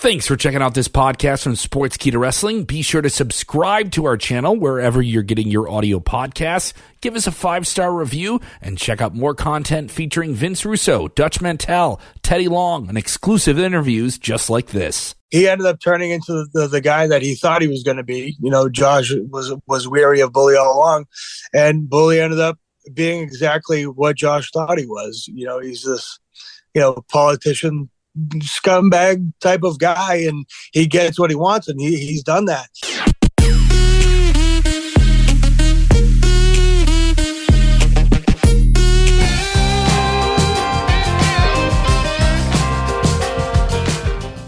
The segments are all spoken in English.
Thanks for checking out this podcast from Sportskeeda Wrestling. Be sure to subscribe to our channel wherever you're getting your audio podcasts. Give us a five star review and check out more content featuring Vince Russo, Dutch Mantell, Teddy Long, and exclusive interviews just like this. He ended up turning into the, the, the guy that he thought he was going to be. You know, Josh was was weary of Bully all along, and Bully ended up being exactly what Josh thought he was. You know, he's this you know politician scumbag type of guy, and he gets what he wants, and he, he's done that.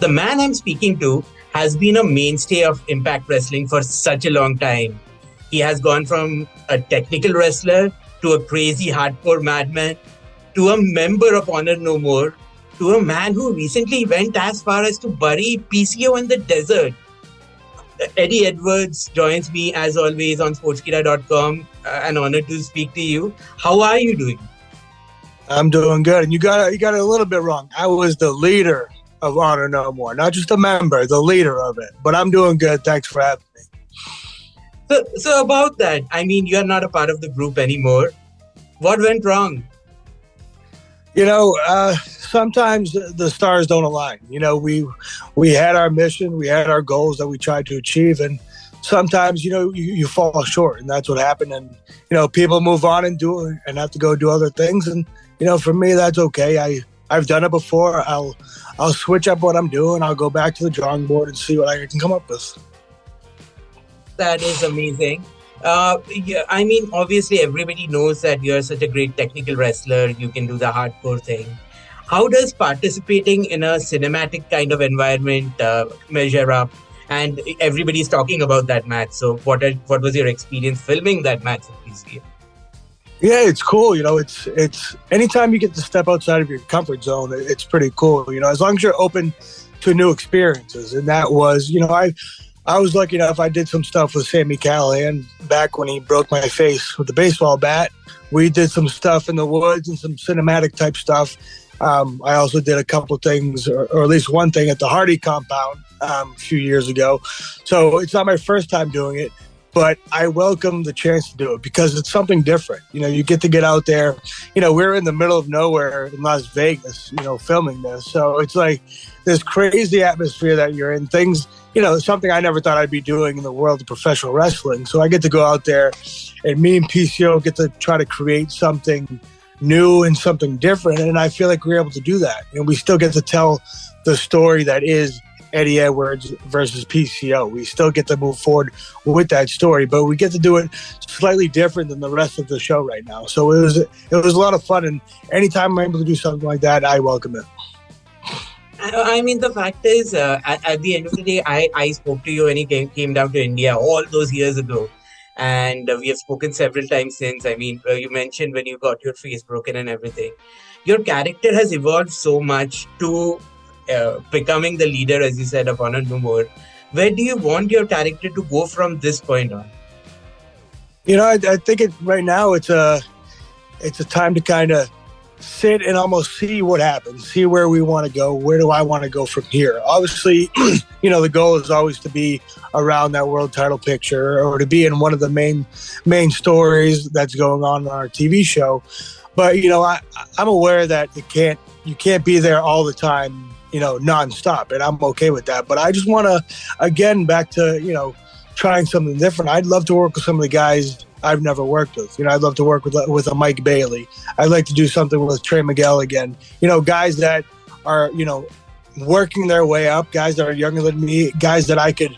The man I'm speaking to has been a mainstay of Impact Wrestling for such a long time. He has gone from a technical wrestler to a crazy hardcore madman to a member of Honor No More to a man who recently went as far as to bury PCO in the desert. Eddie Edwards joins me as always on sportskeeda.com. Uh, an honor to speak to you. How are you doing? I'm doing good. And you got you got it a little bit wrong. I was the leader of Honor No More, not just a member, the leader of it. But I'm doing good. Thanks for having me. So, so about that, I mean, you're not a part of the group anymore. What went wrong? You know, uh, sometimes the stars don't align. You know, we we had our mission, we had our goals that we tried to achieve, and sometimes you know you, you fall short, and that's what happened. And you know, people move on and do and have to go do other things, and you know, for me, that's okay. I I've done it before. I'll I'll switch up what I'm doing. I'll go back to the drawing board and see what I can come up with. That is amazing. Uh, yeah, I mean, obviously, everybody knows that you're such a great technical wrestler. You can do the hardcore thing. How does participating in a cinematic kind of environment uh, measure up? And everybody's talking about that match. So, what are, what was your experience filming that match? Yeah, it's cool. You know, it's it's anytime you get to step outside of your comfort zone, it's pretty cool. You know, as long as you're open to new experiences, and that was, you know, I I was lucky enough. I did some stuff with Sami Callihan back when he broke my face with the baseball bat. We did some stuff in the woods and some cinematic type stuff. Um, I also did a couple things, or, or, at least one thing, at the Hardy compound um, a few years ago. So it's not my first time doing it, but I welcome the chance to do it because it's something different. You know, you get to get out there. You know, we're in the middle of nowhere in Las Vegas, you know, filming this. So it's like this crazy atmosphere that you're in. Things you know, something I never thought I'd be doing in the world of professional wrestling. So I get to go out there and me and PCO get to try to create something new and something different. And I feel like we're able to do that. And we still get to tell the story that is Eddie Edwards versus PCO. We still get to move forward with that story, but we get to do it slightly different than the rest of the show right now. So it was it was a lot of fun, and anytime I'm able to do something like that, I welcome it. I mean, the fact is, uh, at, at, the end of the day, I, I spoke to you when he came, came down to India all those years ago. And uh, we have spoken several times since. I mean, uh, you mentioned when you got your face broken and everything. Your character has evolved so much to uh, becoming the leader, as you said, of No More. Where do you want your character to go from this point on? You know, I, I think it, right now it's a it's a time to kind of sit and almost see what happens, see where we want to go. Where do I want to go from here? Obviously, you know, the goal is always to be around that world title picture or to be in one of the main main stories that's going on in our TV show. But you know, I, I'm aware that it can't you can't be there all the time, you know, nonstop, and I'm okay with that. But I just want to, again, back to you know, trying something different. I'd love to work with some of the guys I've never worked with. You know, I'd love to work with with a Mike Bailey. I'd like to do something with Trey Miguel again. You know, guys that are you know working their way up, guys that are younger than me, guys that I could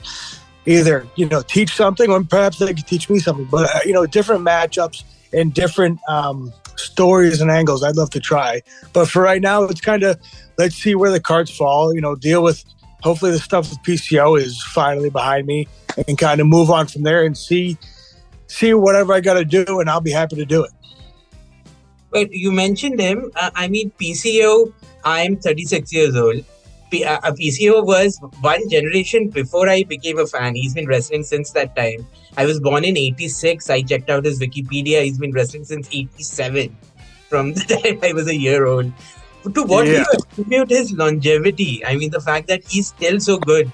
either you know teach something or perhaps they could teach me something. But uh, you know, different matchups and different um, stories and angles. I'd love to try, but for right now, it's kind of let's see where the cards fall. You know, deal with. Hopefully, the stuff with PCO is finally behind me, and kind of move on from there and see see whatever I got to do, and I'll be happy to do it. But you mentioned him. Uh, I mean, PCO. I'm 36 years old. P- uh, PCO was one generation before I became a fan. He's been wrestling since that time. I was born in 86. I checked out his Wikipedia. He's been wrestling since 87, from the time I was a year old. To what yeah. do you attribute his longevity? I mean, the fact that he's still so good.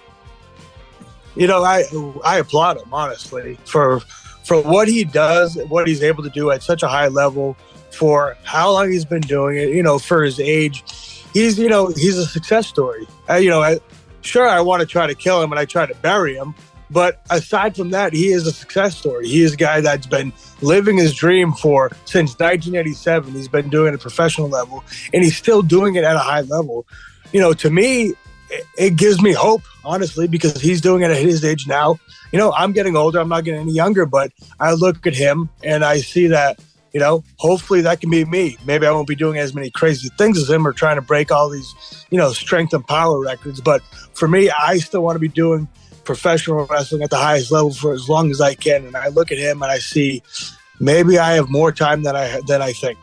You know, I I applaud him honestly for for what he does, what he's able to do at such a high level, for how long he's been doing it. You know, for his age, he's you know he's a success story. I, you know, I, sure I want to try to kill him and I try to bury him, but aside from that, he is a success story. He is a guy that's been living his dream for since 1987. He's been doing it at a professional level, and he's still doing it at a high level. You know, to me, it gives me hope, honestly, because he's doing it at his age now. You know, I'm getting older. I'm not getting any younger, but I look at him and I see that, you know, hopefully that can be me. Maybe I won't be doing as many crazy things as him or trying to break all these, you know, strength and power records. But for me, I still want to be doing professional wrestling at the highest level for as long as I can. And I look at him and I see maybe I have more time than I than I think.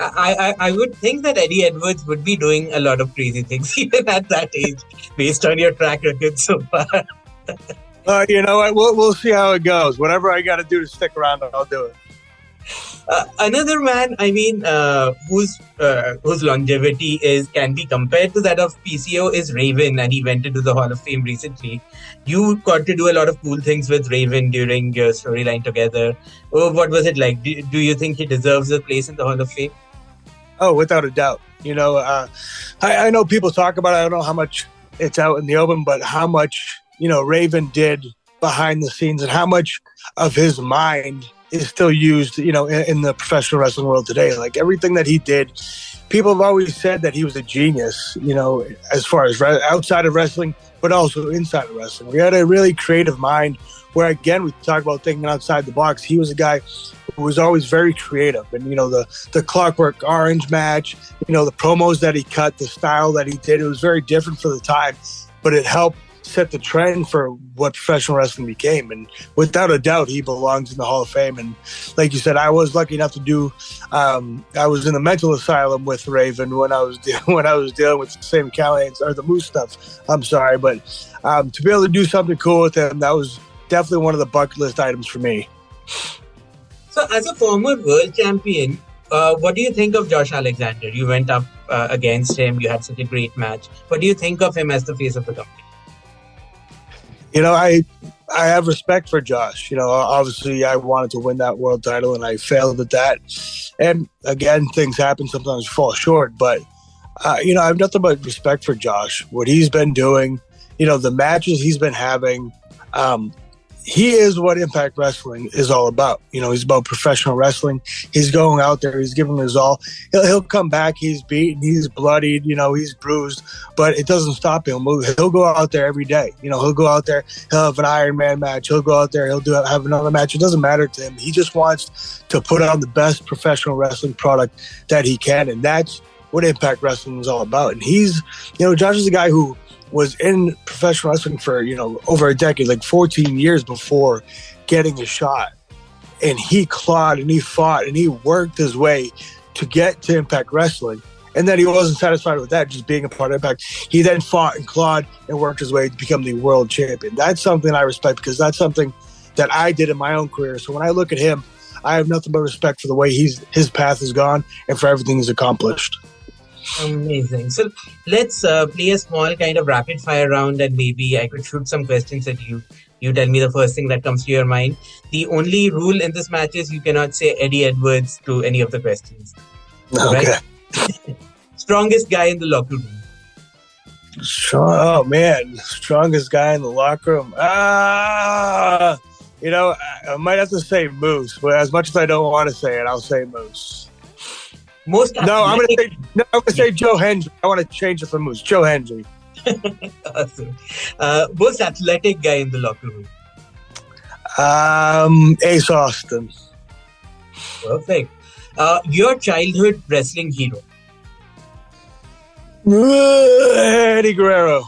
I, I, I would think that Eddie Edwards would be doing a lot of crazy things even at that age, based on your track record so far. uh, you know what? We'll, we'll see how it goes. Whatever I got to do to stick around, I'll do it. Uh, another man, I mean, uh, whose uh, whose longevity is can be compared to that of PCO is Raven, and he went into the Hall of Fame recently. You got to do a lot of cool things with Raven during your storyline together. Oh, what was it like? Do, do, you think he deserves a place in the Hall of Fame? Oh, without a doubt. You know, uh, I, I know people talk about. it. I don't know how much it's out in the open, but how much you know Raven did behind the scenes, and how much of his mind is still used, you know, in, in, the professional wrestling world today. Like everything that he did, people have always said that he was a genius, you know, as far as re- outside of wrestling, but also inside of wrestling. We had a really creative mind where, again, we talk about thinking outside the box. He was a guy who was always very creative. And, you know, the, the Clockwork Orange match, you know, the promos that he cut, the style that he did, it was very different for the time, but it helped set the trend for what professional wrestling became. And without a doubt, he belongs in the Hall of Fame. And like you said, I was lucky enough to do. Um, I was in the mental asylum with Raven when I was de- when I was dealing with Sami Callihan's or the Moose stuff. I'm sorry, but um, to be able to do something cool with him, that was definitely one of the bucket list items for me. So, as a former world champion, uh, what do you think of Josh Alexander? You went up uh, against him. You had such a great match. What do you think of him as the face of the company? You know, I I have respect for Josh. You know, obviously I wanted to win that world title and I failed at that. And again, things happen. Sometimes fall short, but uh, you know, I have nothing but respect for Josh. What he's been doing, you know, the matches he's been having. Um, he is what Impact Wrestling is all about. You know, he's about professional wrestling. He's going out there. He's giving his all. He'll, he'll come back. He's beaten. He's bloodied. You know, he's bruised, but it doesn't stop him. He'll go out there every day. You know, he'll go out there. He'll have an Iron Man match. He'll go out there. He'll do have another match. It doesn't matter to him. He just wants to put on the best professional wrestling product that he can, and that's what Impact Wrestling is all about. And he's, you know, Josh is a guy who was in professional wrestling for you know over a decade, like 14 years before getting a shot, and he clawed and he fought and he worked his way to get to Impact Wrestling. And then he wasn't satisfied with that, just being a part of Impact. He then fought and clawed and worked his way to become the world champion. That's something I respect because that's something that I did in my own career. So when I look at him, I have nothing but respect for the way he's his path has gone and for everything he's accomplished. Amazing. So let's uh, play a small kind of rapid fire round, and maybe I could shoot some questions at you. You tell me the first thing that comes to your mind. The only rule in this match is you cannot say Eddie Edwards to any of the questions. Okay. Right? Strongest guy in the locker room. Strong, oh man, strongest guy in the locker room. Ah, you know, I, I might have to say Moose, but as much as I don't want to say it, I'll say Moose. Most no, I'm gonna say no. I'm gonna say Joe Hendry. I want to change it from Moose. Joe Hendry. awesome. Uh, most athletic guy in the locker room. Um, Ace Austin. Perfect. Uh, your childhood wrestling hero. Eddie Guerrero.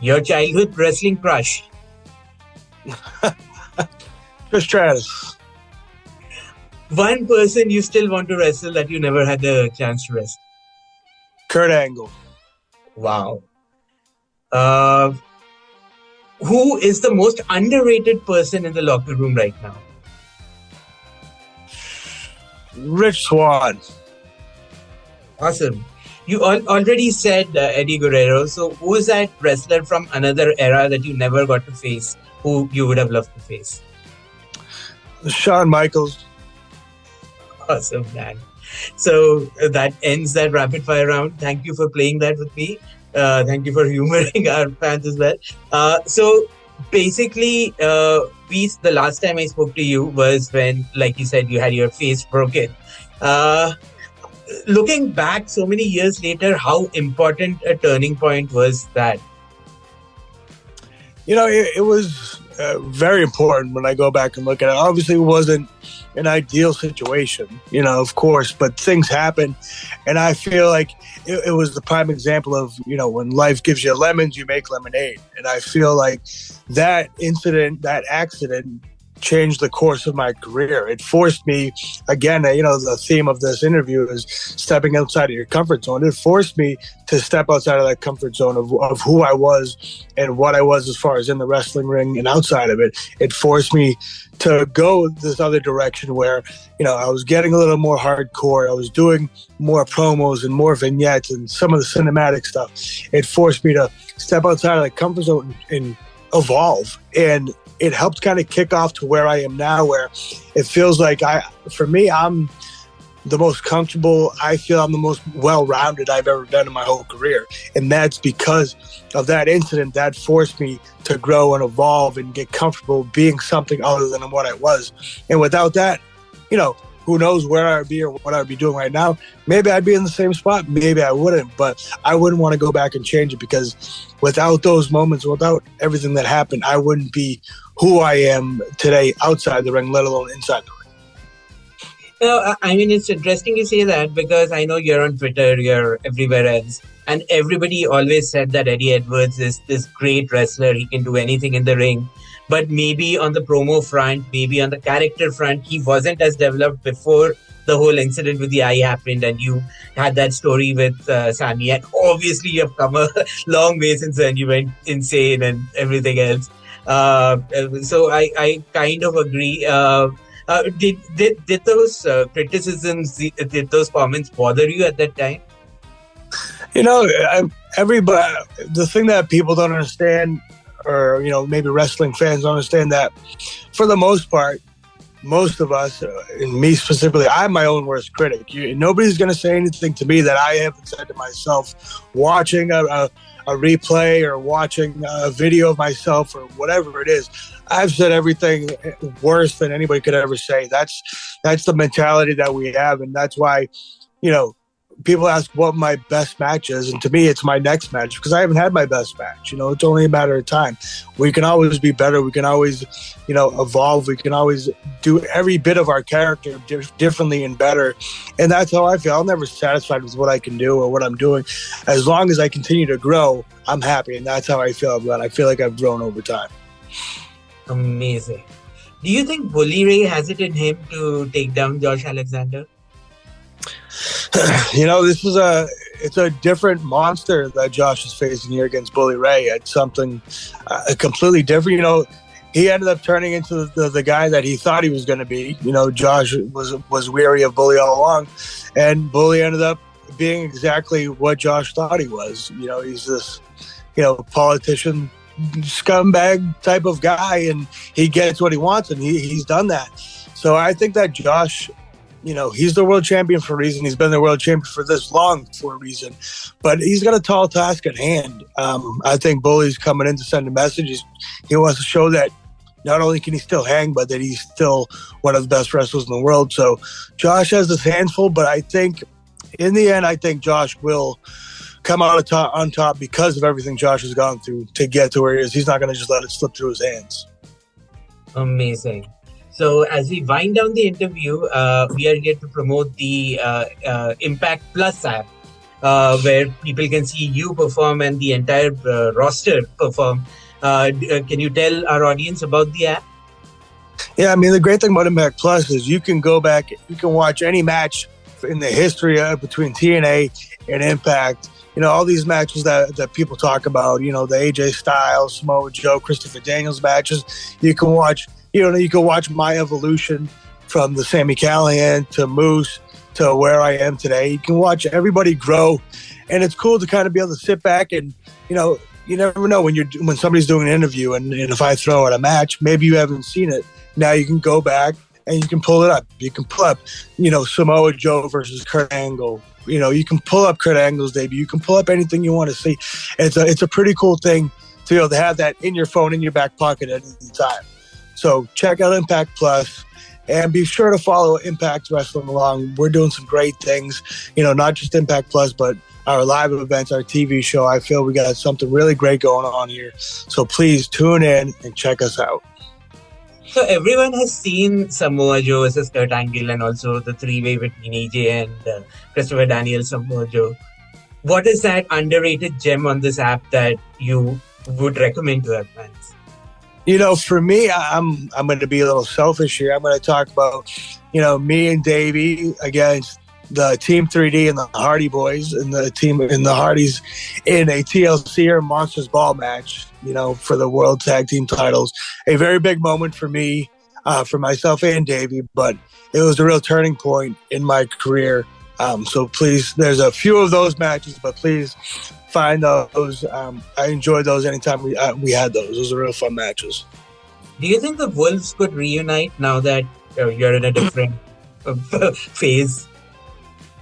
Your childhood wrestling crush. Trish Stratus one person you still want to wrestle that you never had the chance to wrestle? Kurt Angle. Wow. Uh, who is the most underrated person in the locker room right now? Rich Swann. Awesome. You al- already said uh, Eddie Guerrero. So, who is that wrestler from another era that you never got to face, who you would have loved to face? Shawn Michaels. Awesome, man. So uh, that ends that rapid fire round. Thank you for playing that with me. Uh, thank you for humoring our fans as well. Uh, so basically, uh, we the last time I spoke to you was when, like you said, you had your face broken. Uh, looking back so many years later, how important a turning point was that? You know, it, it was uh, very important when I go back and look at it. Obviously, it wasn't an ideal situation, you know, of course, but things happen. And I feel like it, it, was the prime example of, you know, when life gives you lemons, you make lemonade. And I feel like that incident, that accident changed the course of my career. It forced me, again, uh, you know, the theme of this interview is stepping outside of your comfort zone. It forced me to step outside of that comfort zone of, of who I was and what I was as far as in the wrestling ring and outside of it. It forced me to go this other direction where, you know, I was getting a little more hardcore. I was doing more promos and more vignettes and some of the cinematic stuff. It forced me to step outside of that comfort zone and evolve. And it helped kind of kick off to where I am now, where it feels like I, for me, I'm the most comfortable. I feel I'm the most well rounded I've ever been in my whole career. And that's because of that incident that forced me to grow and evolve and get comfortable being something other than what I was. And without that, you know, who knows where I'd be or what I'd be doing right now. Maybe I'd be in the same spot, maybe I wouldn't, but I wouldn't want to go back and change it because without those moments, without everything that happened, I wouldn't be who I am today outside the ring, let alone inside the ring. You know, I mean, it's interesting you say that because I know you're on Twitter, you're everywhere else, and everybody always said that Eddie Edwards is this great wrestler. He can do anything in the ring. But maybe on the promo front, maybe on the character front, he wasn't as developed before the whole incident with the eye happened and you had that story with uh, Sami. And obviously, you have come a long way since then. You went insane and everything else. Uh, so I, I kind of agree. Uh, uh, did, did did those criticisms, did those comments bother you at that time? You know, everybody. The thing that people don't understand, or you know, maybe wrestling fans don't understand that, for the most part, most of us, uh, and me specifically, I'm my own worst critic. You, nobody's going to say anything to me that I haven't said to myself watching a, a, a, replay or watching a video of myself or whatever it is. I've said everything worse than anybody could ever say. That's that's the mentality that we have, and that's why, you know, people ask what my best match is, and to me, it's my next match because I haven't had my best match. You know, it's only a matter of time. We can always be better. We can always, you know, evolve. We can always do every bit of our character differently and better. And that's how I feel. I'm never satisfied with what I can do or what I'm doing. As long as I continue to grow, I'm happy, and that's how I feel about it. I feel like I've grown over time. Amazing. Do you think Bully Ray has it in him to take down Josh Alexander? you know, this is a it's a different monster that Josh is facing here against Bully Ray. It's something uh, completely different. You know, he ended up turning into the, the guy that he thought he was going to be. You know, Josh was was weary of Bully all along, and Bully ended up being exactly what Josh thought he was. You know, he's this you know politician scumbag type of guy, and he gets what he wants, and he, he's done that. So I think that Josh you know, he's the world champion for a reason. He's been the world champion for this long for a reason. But he's got a tall task at hand. Um, I think Bully's coming in to send a message. He wants to show that not only can he still hang, but that he's still one of the best wrestlers in the world. So Josh has his hands full, but I think in the end, I think Josh will come out top, on top because of everything Josh has gone through to get to where he is. He's not going to just let it slip through his hands. Amazing. So, as we wind down the interview, uh, we are here to promote the uh, uh, Impact Plus app, uh, where people can see you perform and the entire uh, roster perform. Uh, can you tell our audience about the app? Yeah, I mean, the great thing about Impact Plus is you can go back, you can watch any match in the history of between TNA and Impact. You know, all these matches that, that people talk about, you know, the AJ Styles, Samoa Joe, Christopher Daniels matches. You can watch you know, you can watch my evolution from the Sami Callihan to Moose to where I am today. You can watch everybody grow, and it's cool to kind of be able to sit back and you know you never know when you're when somebody's doing an interview and, and if I throw out a match, maybe you haven't seen it. Now you can go back and you can pull it up. You can pull up, you know, Samoa Joe versus Kurt Angle. You know, you can pull up Kurt Angle's debut. You can pull up anything you want to see. It's a it's a pretty cool thing to be able to have that in your phone in your back pocket at any time. So check out Impact Plus and be sure to follow Impact Wrestling along. We're doing some great things, you know, not just Impact Plus, but our live events, our TV show. I feel we got something really great going on here. So please tune in and check us out. So everyone has seen Samoa Joe versus Kurt Angle and also the three-way between AJ and uh, Christopher Daniels Samoa Joe. What is that underrated gem on this app that you would recommend to our fans? You know, for me, I'm I'm going to be a little selfish here. I'm going to talk about, you know, me and Davey against the Team 3D and the Hardy Boys and the team in the Hardys in a TLC or Monsters Ball match, you know, for the World Tag Team titles. A very big moment for me, uh, for myself and Davey, but it was a real turning point in my career. Um, so please, there's a few of those matches, but please find those. Um, I enjoyed those anytime we uh, we had those. Those were real fun matches. Do you think the Wolves could reunite now that uh, you're in a different phase?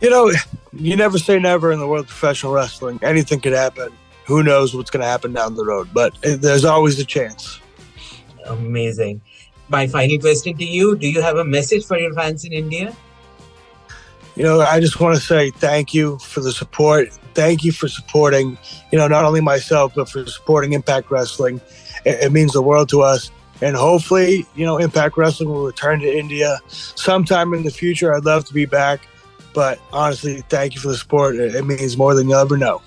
You know, you never say never in the world of professional wrestling. Anything could happen. Who knows what's going to happen down the road? But there's always a chance. Amazing. My final question to you Do you have a message for your fans in India? You know, I just want to say thank you for the support. Thank you for supporting, you know, not only myself, but for supporting Impact Wrestling. It, it means the world to us. And hopefully, you know, Impact Wrestling will return to India sometime in the future. I'd love to be back. But honestly, thank you for the support. It means more than you'll ever know.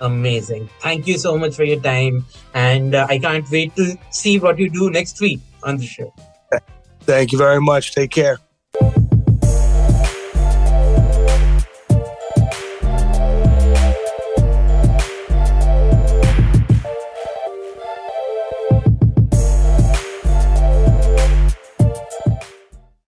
Amazing. Thank you so much for your time. And uh, I can't wait to see what you do next week on the show. Thank you very much. Take care.